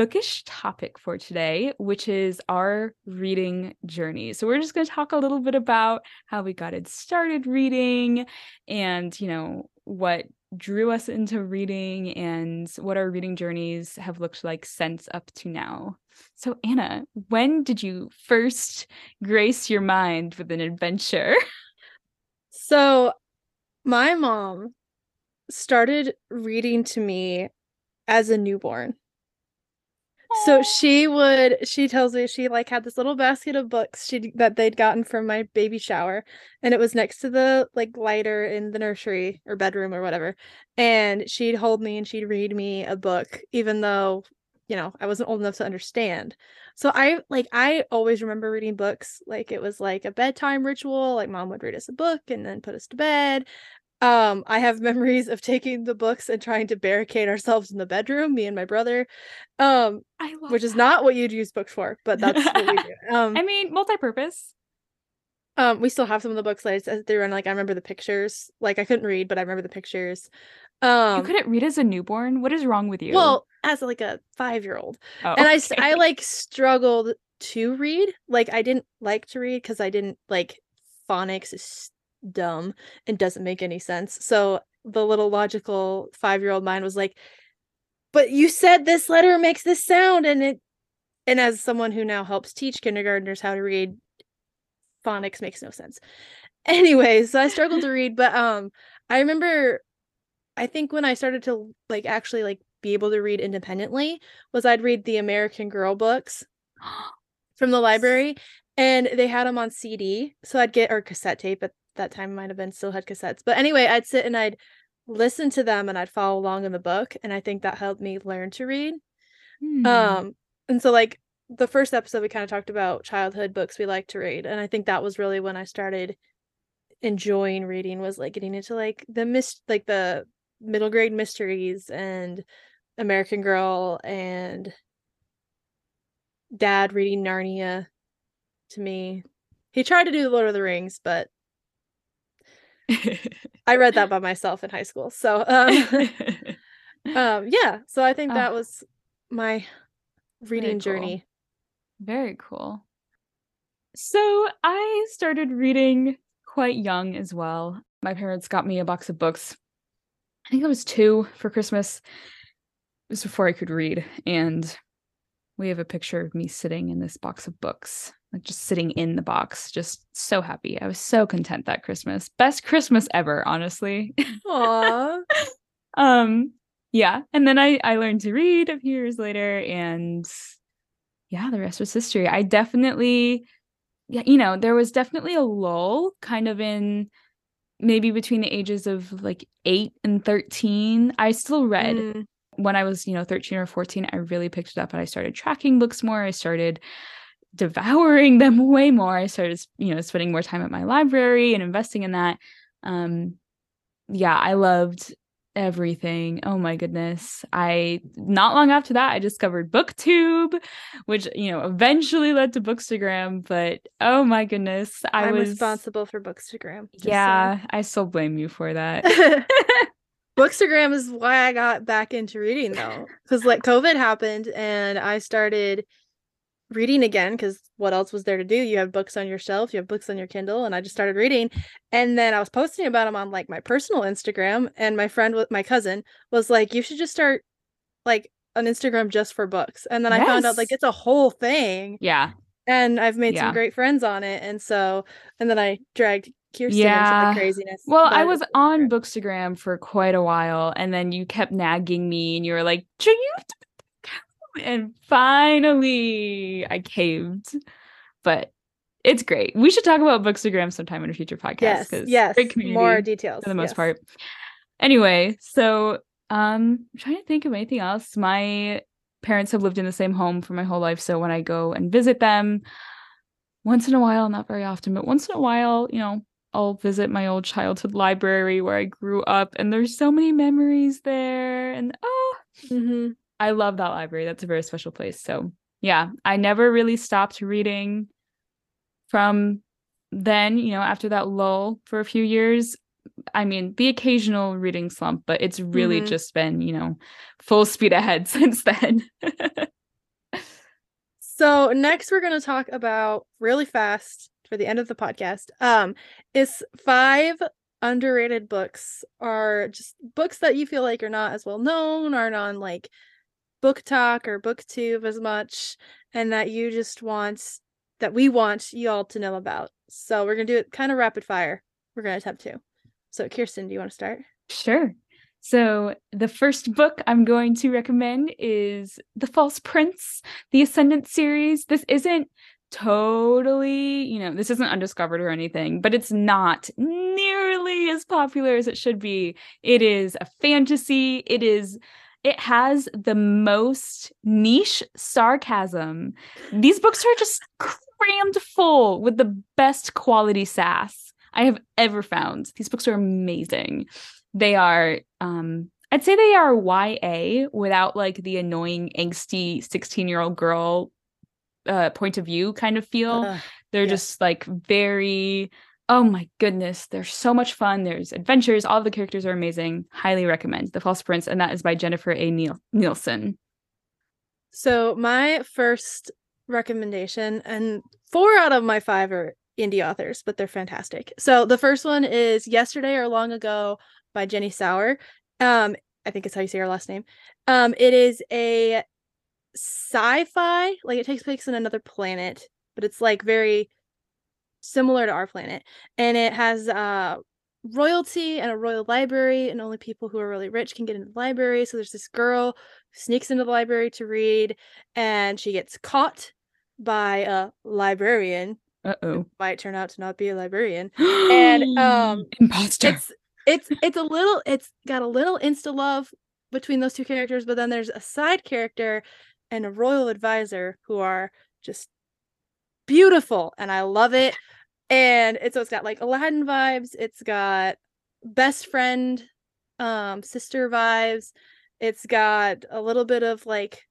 [SPEAKER 2] bookish topic for today, which is our reading journey. So, we're just going to talk a little bit about how we got it started reading and, you know, what drew us into reading and what our reading journeys have looked like since up to now. So, Anna, when did you first grace your mind with an adventure?
[SPEAKER 1] So, my mom started reading to me as a newborn. So she would she tells me she like had this little basket of books she that they'd gotten from my baby shower and it was next to the like lighter in the nursery or bedroom or whatever and she'd hold me and she'd read me a book even though you know I wasn't old enough to understand. So I like I always remember reading books like it was like a bedtime ritual like mom would read us a book and then put us to bed. Um, I have memories of taking the books and trying to barricade ourselves in the bedroom, me and my brother. Um,
[SPEAKER 2] I love
[SPEAKER 1] which is not what you'd use books for, but that's what we do. Um,
[SPEAKER 2] I mean, multi-purpose.
[SPEAKER 1] um, we still have some of the books that I said through, and like I remember the pictures. Like I couldn't read, but I remember the pictures.
[SPEAKER 2] You
[SPEAKER 1] Um,
[SPEAKER 2] couldn't read as a newborn. What is wrong with you?
[SPEAKER 1] well, as like a five year old,
[SPEAKER 2] oh,
[SPEAKER 1] and I, I like struggled to read. Like I didn't like to read because I didn't like phonics is dumb and doesn't make any sense. So the little logical five year old mind was like, but you said this letter makes this sound, and it. And as someone who now helps teach kindergartners how to read, phonics makes no sense. Anyways, so I struggled to read, but um, I remember, I think when I started to like actually like be able to read independently was I'd read the American Girl books from the library and they had them on CD. So I'd get or cassette tape at that time might have been still had cassettes. But anyway, I'd sit and I'd listen to them and I'd follow along in the book and I think that helped me learn to read.
[SPEAKER 2] Hmm.
[SPEAKER 1] Um and so like the first episode we kind of talked about childhood books we like to read and I think that was really when I started enjoying reading was like getting into like the mist like the middle grade mysteries and American Girl and dad reading Narnia to me. He tried to do the Lord of the Rings, but I read that by myself in high school. So um um yeah, so I think that
[SPEAKER 2] Ah,
[SPEAKER 1] was my reading
[SPEAKER 2] cool.
[SPEAKER 1] journey.
[SPEAKER 2] Very cool. So I started reading quite young as well. My parents got me a box of books. I think I was two for Christmas. It was before I could read. And we have a picture of me sitting in this box of books, like just sitting in the box, just so happy. I was so content that Christmas. Best Christmas ever, honestly.
[SPEAKER 1] Aw.
[SPEAKER 2] um yeah and then i i learned to read a few years later and yeah the rest was history i definitely yeah you know there was definitely a lull kind of in maybe between the ages of like 8 and 13 i still read
[SPEAKER 1] Mm,
[SPEAKER 2] when i was you know 13 or 14 i really picked it up and i started tracking books more. I started devouring them way more. I started you know spending more time at my library and investing in that. Um yeah i loved everything. Oh my goodness. I not long after that i discovered booktube which you know eventually led to bookstagram but oh my goodness i
[SPEAKER 1] I'm
[SPEAKER 2] was
[SPEAKER 1] responsible for Bookstagram.
[SPEAKER 2] yeah i still blame you for that.
[SPEAKER 1] Bookstagram is why I got back into reading though. Because like COVID happened and I started reading again because what else was there to do? You have books on your shelf, you have books on your Kindle, and I just started reading. And then I was posting about them on like my personal Instagram, and my friend with my cousin was like, "You should just start like an Instagram just for books." And then I found out like it's a whole thing,
[SPEAKER 2] yeah
[SPEAKER 1] and I've made
[SPEAKER 2] Yeah.
[SPEAKER 1] some great friends on it. And so, and then I dragged Kirsten
[SPEAKER 2] Yeah.
[SPEAKER 1] into the craziness.
[SPEAKER 2] Well, I was on Bookstagram for quite a while, and then you kept nagging me, and you were like, "Do you?" have to make an account?" And finally, I caved. But it's great. We should talk about Bookstagram sometime in a future podcast.
[SPEAKER 1] yes, yes,
[SPEAKER 2] great community
[SPEAKER 1] more details
[SPEAKER 2] for the most
[SPEAKER 1] yes.
[SPEAKER 2] part. Anyway, so um, I'm trying to think of anything else. My parents have lived in the same home for my whole life. So when I go and visit them once in a while, not very often, but once in a while, you know, I'll visit my old childhood library where I grew up, and there's so many memories there. And oh,
[SPEAKER 1] Mm-hmm.
[SPEAKER 2] I love that library. That's a very special place. So yeah, I never really stopped reading from then, you know, after that lull for a few years. I mean, the occasional reading slump, but it's really
[SPEAKER 1] Mhm.
[SPEAKER 2] just been, you know, full speed ahead since then.
[SPEAKER 1] So next we're going to talk about really fast for the end of the podcast. Um is five underrated books are just books that you feel like are not as well known aren't on like BookTok or booktube as much and that you just want that we want y'all to know about. So we're to do it kind of rapid fire. We're to attempt to. So Kirsten, do you want to start?
[SPEAKER 2] Sure. So, the first book I'm going to recommend is The False Prince, the Ascendant series. This isn't totally, you know, this isn't undiscovered or anything, but it's not nearly as popular as it should be. It is a fantasy. It is it has the most niche sarcasm. These books are just crammed full with the best quality sass I have ever found. These books are amazing. They are um I'd say they are YA without like the annoying angsty 16-year-old girl uh point of view kind of feel.
[SPEAKER 1] Ugh,
[SPEAKER 2] They're
[SPEAKER 1] yes.
[SPEAKER 2] just like very oh my goodness, they're so much fun. There's adventures, all the characters are amazing. Highly recommend The False Prince and that is by Jennifer A. Niel- Nielsen.
[SPEAKER 1] So my first recommendation, and four out of my five are indie authors, but they're fantastic. So the first one is Yesterday or Long Ago by Jenni Sauer. Um, I think it's how you say her last name. Um, it is a sci-fi, like it takes place in another planet, but it's like very similar to our planet. And it has uh royalty and a royal library, and only people who are really rich can get into the library. So there's this girl who sneaks into the library to read, and she gets caught by a librarian.
[SPEAKER 2] Uh-oh.
[SPEAKER 1] Might turn out to not be a librarian. And, um,
[SPEAKER 2] imposter.
[SPEAKER 1] It's it's it's a little it's got a little insta love between those two characters, but then there's a side character and a royal advisor who are just beautiful and I love it. And it's so it's got like Aladdin vibes, it's got best friend um sister vibes. It's got a little bit of like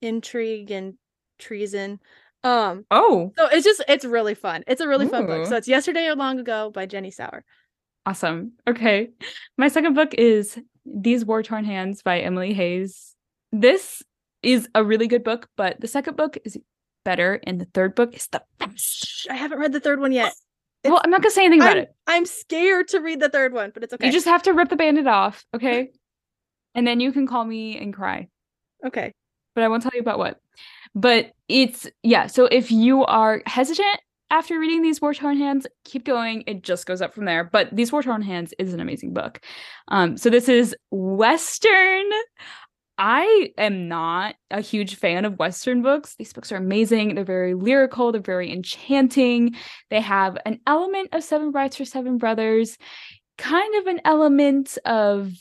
[SPEAKER 1] intrigue and treason. Um
[SPEAKER 2] oh,
[SPEAKER 1] so it's just it's really fun. It's a really fun book. So it's Yesterday or Long Ago by Jenni Sauer.
[SPEAKER 2] Awesome. Okay. My second book is These War Torn Hands by Emily Hayse. This is a really good book, but the second book is better, and the third book is the best.
[SPEAKER 1] I haven't read the third one yet.
[SPEAKER 2] Well, I'm not gonna say anything about
[SPEAKER 1] I'm,
[SPEAKER 2] it.
[SPEAKER 1] I'm scared to read the third one, but it's okay.
[SPEAKER 2] You just have to rip the bandit off, okay? and then you can call me and cry.
[SPEAKER 1] okay.
[SPEAKER 2] But I won't tell you about what. But it's yeah, so if you are hesitant after reading these War Torn Hands, keep going. It just goes up from there. But these War Torn Hands is an amazing book. Um, so this is Western. I am not a huge fan of Western books. These books are amazing. They're very lyrical, they're very enchanting. They have an element of Seven Brides for Seven Brothers, kind of an element of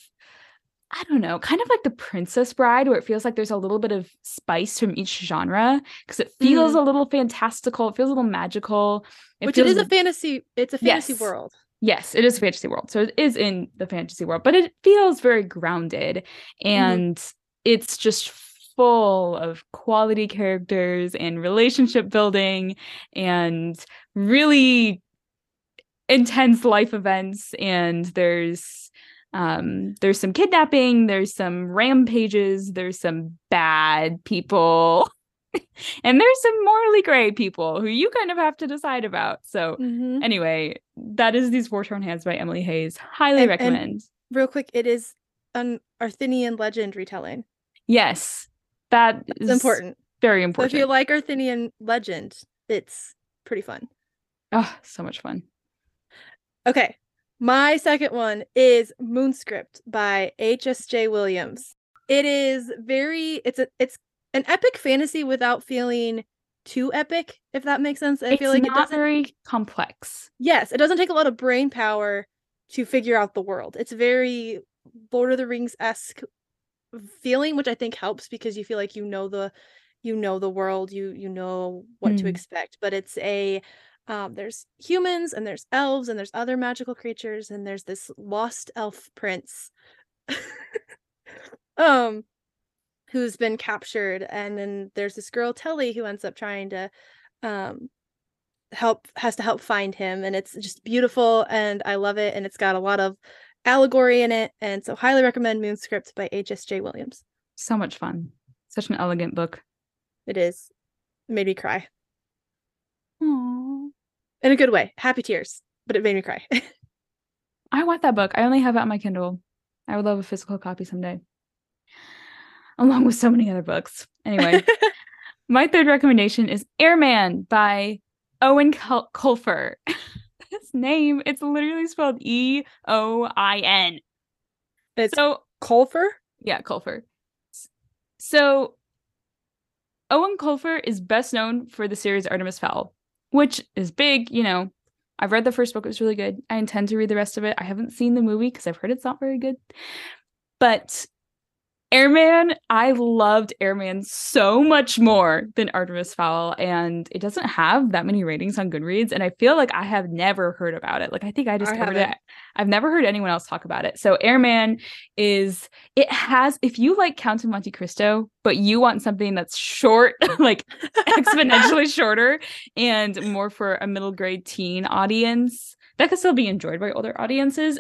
[SPEAKER 2] I don't know, kind of like the Princess Bride, where it feels like there's a little bit of spice from each genre because it feels
[SPEAKER 1] Mhm.
[SPEAKER 2] a little fantastical. It feels a little magical. It
[SPEAKER 1] Which it is a fantasy. It's a fantasy
[SPEAKER 2] Yes.
[SPEAKER 1] world.
[SPEAKER 2] Yes, it is a fantasy world. So it is in the fantasy world, but it feels very grounded and it's just full of quality characters and relationship building and really intense life events and there's um there's some kidnapping, there's some rampages, there's some bad people. and there's some morally gray people who you kind of have to decide about. So
[SPEAKER 1] Mhm.
[SPEAKER 2] Anyway, that is These War Torn Hands by Emily Hayse. Highly
[SPEAKER 1] And- and-
[SPEAKER 2] recommend.
[SPEAKER 1] Real quick, it is an Arthurian legend retelling.
[SPEAKER 2] Yes, that
[SPEAKER 1] It's
[SPEAKER 2] is
[SPEAKER 1] important.
[SPEAKER 2] Very
[SPEAKER 1] So if you like Arthurian legend, it's pretty fun.
[SPEAKER 2] oh, so much fun.
[SPEAKER 1] Okay. My second one is Moonscript by H.S.J. Williams. It is very it's a it's an epic fantasy without feeling too epic, if that makes sense. I
[SPEAKER 2] it's
[SPEAKER 1] feel like it
[SPEAKER 2] not
[SPEAKER 1] doesn't
[SPEAKER 2] very complex.
[SPEAKER 1] Yes, it doesn't take a lot of brain power to figure out the world. It's very Lord of the Rings esque feeling, which I think helps because you feel like you know the you know the world, you you know what to
[SPEAKER 2] Mm.
[SPEAKER 1] expect. But it's a um, there's humans and there's elves and there's other magical creatures and there's this lost elf prince um who's been captured and then there's this girl Telly who ends up trying to um help has to help find him and it's just beautiful and I love it and it's got a lot of allegory in it and so highly recommend Moonscript by HSJ Williams.
[SPEAKER 2] So much fun. Such an elegant book.
[SPEAKER 1] It is it made me cry
[SPEAKER 2] Aww.
[SPEAKER 1] in a good way. Happy tears, but it made me cry.
[SPEAKER 2] I want that book. I only have it on my Kindle. I would love a physical copy someday. Along with so many other books. Anyway, my third recommendation is Airman by Eoin Colfer. Name, it's literally spelled E O I N.
[SPEAKER 1] it's
[SPEAKER 2] So,
[SPEAKER 1] Colfer?
[SPEAKER 2] yeah, Colfer. So, Eoin Colfer is best known for the series Artemis Fowl, which is big, you know. I've read the first book, it was really good. I intend to read the rest of it. I haven't seen the movie because I've heard it's not very good. But Airman, I loved Airman so much more than Artemis Fowl, and it doesn't have that many ratings on Goodreads. And I feel like I have never heard about it. Like I think I just discovered it.
[SPEAKER 1] haven't.
[SPEAKER 2] I've never heard anyone else talk about it. So Airman is it has if you like Count of Monte Cristo, but you want something that's short, like exponentially shorter and more for a middle grade teen audience that could still be enjoyed by older audiences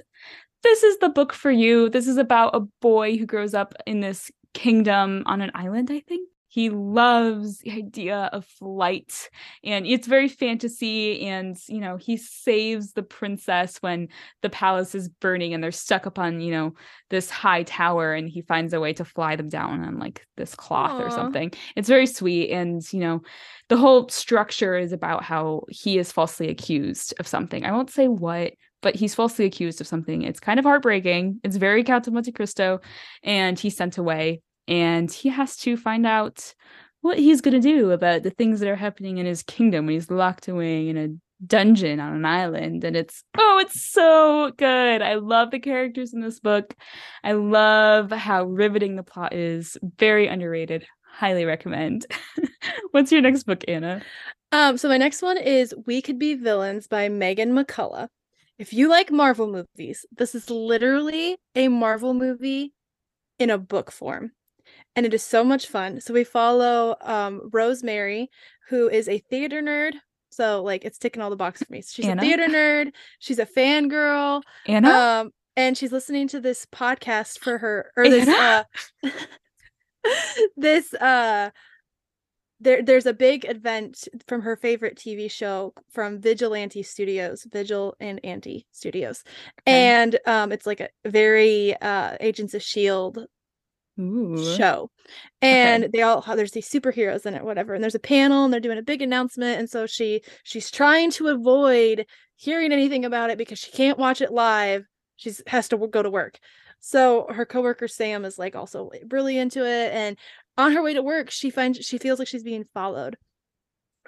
[SPEAKER 2] this is the book for you. This is about a boy who grows up in this kingdom on an island i think. He loves the idea of flight and it's very fantasy and you know he saves the princess when the palace is burning and they're stuck up on you know this high tower and he finds a way to fly them down on like this cloth or something. It's very sweet and you know the whole structure is about how he is falsely accused of something. I won't say what but he's falsely accused of something. It's kind of heartbreaking. It's very count of monte cristo and he's sent away and he has to find out what he's going to do about the things that are happening in his kingdom when he's locked away in a dungeon on an island and it's oh it's so good. I love the characters in this book. I love how riveting the plot is. Very underrated. Highly recommend. What's your next book anna?
[SPEAKER 1] Um, so my next one is We Could Be Villains by Megan McCullough. If you like Marvel movies, this is literally a Marvel movie in a book form. And it is so much fun. So we follow um Rosemary, who is a theater nerd. So like it's ticking all the boxes for me. She's
[SPEAKER 2] Anna?
[SPEAKER 1] a theater nerd, she's a fangirl.
[SPEAKER 2] anna
[SPEAKER 1] Um, and she's listening to this podcast for her or this uh
[SPEAKER 2] Anna?
[SPEAKER 1] this uh there there's a big event from her favorite TV show from Vigilante Studios, Vigil and Anti Studios.
[SPEAKER 2] Okay.
[SPEAKER 1] And um it's like a very uh Agents of Shield
[SPEAKER 2] Ooh.
[SPEAKER 1] show. And they all there's these superheroes in it whatever. And there's a panel and they're doing a big announcement and so she she's trying to avoid hearing anything about it because she can't watch it live. She's has to go to work. So her coworker Sam is like also really into it and on her way to work she finds she feels like she's being followed.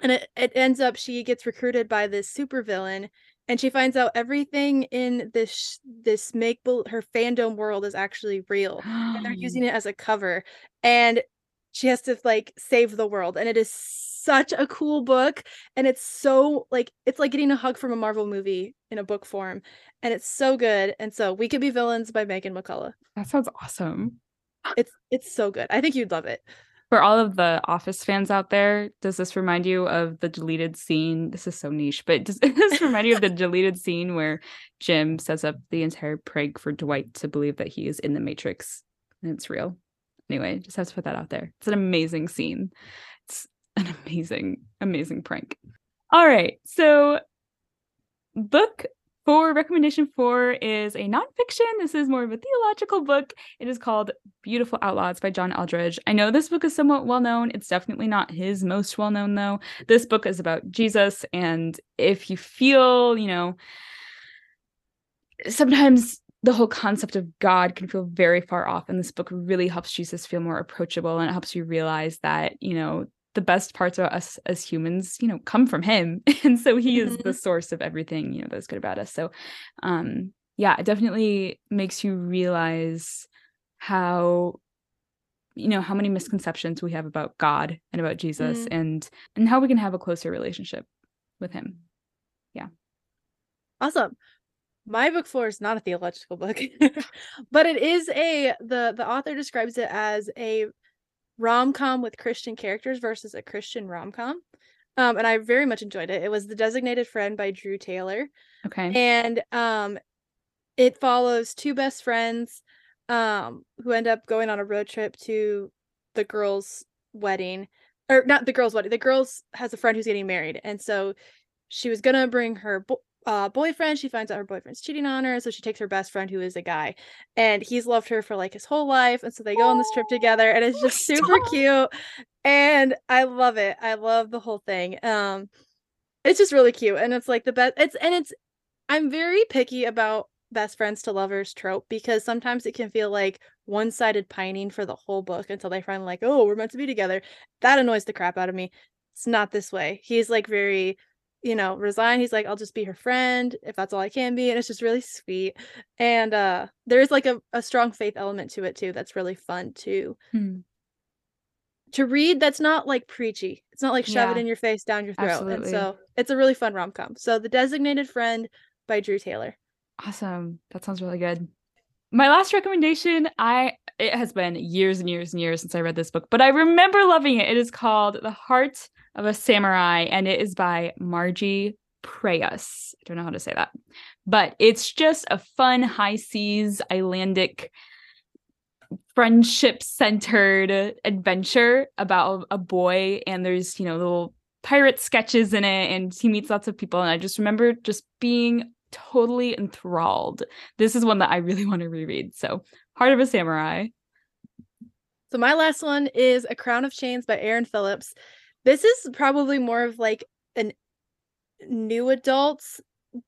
[SPEAKER 1] And it, it ends up she gets recruited by this supervillain and she finds out everything in this this make her fandom world is actually real and they're using it as a cover. And she has to like save the world and it is such a cool book and it's so like it's like getting a hug from a marvel movie in a book form and it's so good. And so we could be villains by megan mccullough.
[SPEAKER 2] That sounds awesome
[SPEAKER 1] it's it's so good i think you'd love it
[SPEAKER 2] For all of the Office fans out there, does this remind you of the deleted scene? This is so niche, but does this remind you of the deleted scene where Jim sets up the entire prank for Dwight to believe that he is in the Matrix and it's real? Anyway, just have to put that out there. It's an amazing scene. It's an amazing, amazing prank. All right. So, book four, recommendation four is a nonfiction. This is more of a theological book. It is called Beautiful Outlaws by John Eldredge. I know this book is somewhat well known. It's definitely not his most well known, though. This book is about Jesus. And if you feel, you know, sometimes the whole concept of God can feel very far off. And this book really helps Jesus feel more approachable and it helps you realize that, you know, the best parts about us as humans, you know, come from him. And so he is the source of everything, you know, that's good about us. So um yeah, it definitely makes you realize how you know how many misconceptions we have about God and about Jesus
[SPEAKER 1] Mm.
[SPEAKER 2] and and how we can have a closer relationship with him. Yeah.
[SPEAKER 1] Awesome. My book four is not a theological book, but it is a the the author describes it as a rom com with Christian characters versus a Christian rom com. Um, and I very much enjoyed it. It was The Designated Friend by Drew Taylor.
[SPEAKER 2] Okay.
[SPEAKER 1] and um it follows two best friends um who end up going on a road trip to the girl's wedding or not the girl's wedding the girl's has a friend who's getting married and so she was gonna bring her bo- uh, boyfriend she finds out her boyfriend's cheating on her so she takes her best friend who is a guy and he's loved her for like his whole life and so they go on this trip together and it's just super cute and i love it i love the whole thing um it's just really cute and it's like the best it's and it's I'm very picky about best friends to lovers trope because sometimes it can feel like one-sided pining for the whole book until they finally like, oh, we're meant to be together. That annoys the crap out of me. It's not this way. He's like very, you know, resign. He's like, I'll just be her friend if that's all I can be. And it's just really sweet. And uh there's like a, a strong faith element to it too that's really fun too.
[SPEAKER 2] Hmm.
[SPEAKER 1] to read that's not like preachy. It's not like shove it in your face down your throat.
[SPEAKER 2] Absolutely.
[SPEAKER 1] And so it's a really fun rom-com. So The Designated Friend by Drew Taylor.
[SPEAKER 2] Awesome. That sounds really good. My last recommendation, I it has been years and years and years since I read this book, but I remember loving it. It is called The Heart of a Samurai and it is by Margi Preus. I don't know how to say that. But it's just a fun high seas Icelandic friendship centered adventure about a boy and there's, you know, little pirate sketches in it and he meets lots of people and I just remember just being totally enthralled. This is one that I really want to reread. So, Heart of a Samurai.
[SPEAKER 1] So my last one is A Crown of Chains by Erin Phillips. This is probably more of like an new adults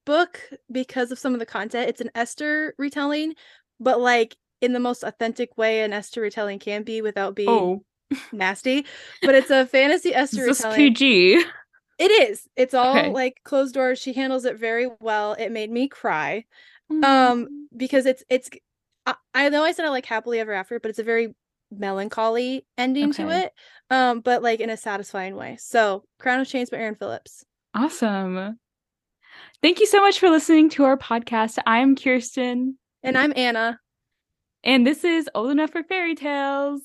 [SPEAKER 1] book because of some of the content. It's an Esther retelling, but like in the most authentic way an Esther retelling can be without being
[SPEAKER 2] Oh,
[SPEAKER 1] nasty. But it's a fantasy Esther
[SPEAKER 2] this
[SPEAKER 1] retelling.
[SPEAKER 2] PG?
[SPEAKER 1] It is. It's all
[SPEAKER 2] Okay.
[SPEAKER 1] like closed doors. She handles it very well. It made me cry
[SPEAKER 2] Mm.
[SPEAKER 1] um because it's it's I, I know I said I like happily ever after, but it's a very melancholy ending to it. Um, but like in a satisfying way. So Crown of Chains by Erin Phillips.
[SPEAKER 2] awesome. Thank you so much for listening to our podcast. I'm Kirsten,
[SPEAKER 1] And I'm Anna.
[SPEAKER 2] and this is Old Enough for Fairy Tales.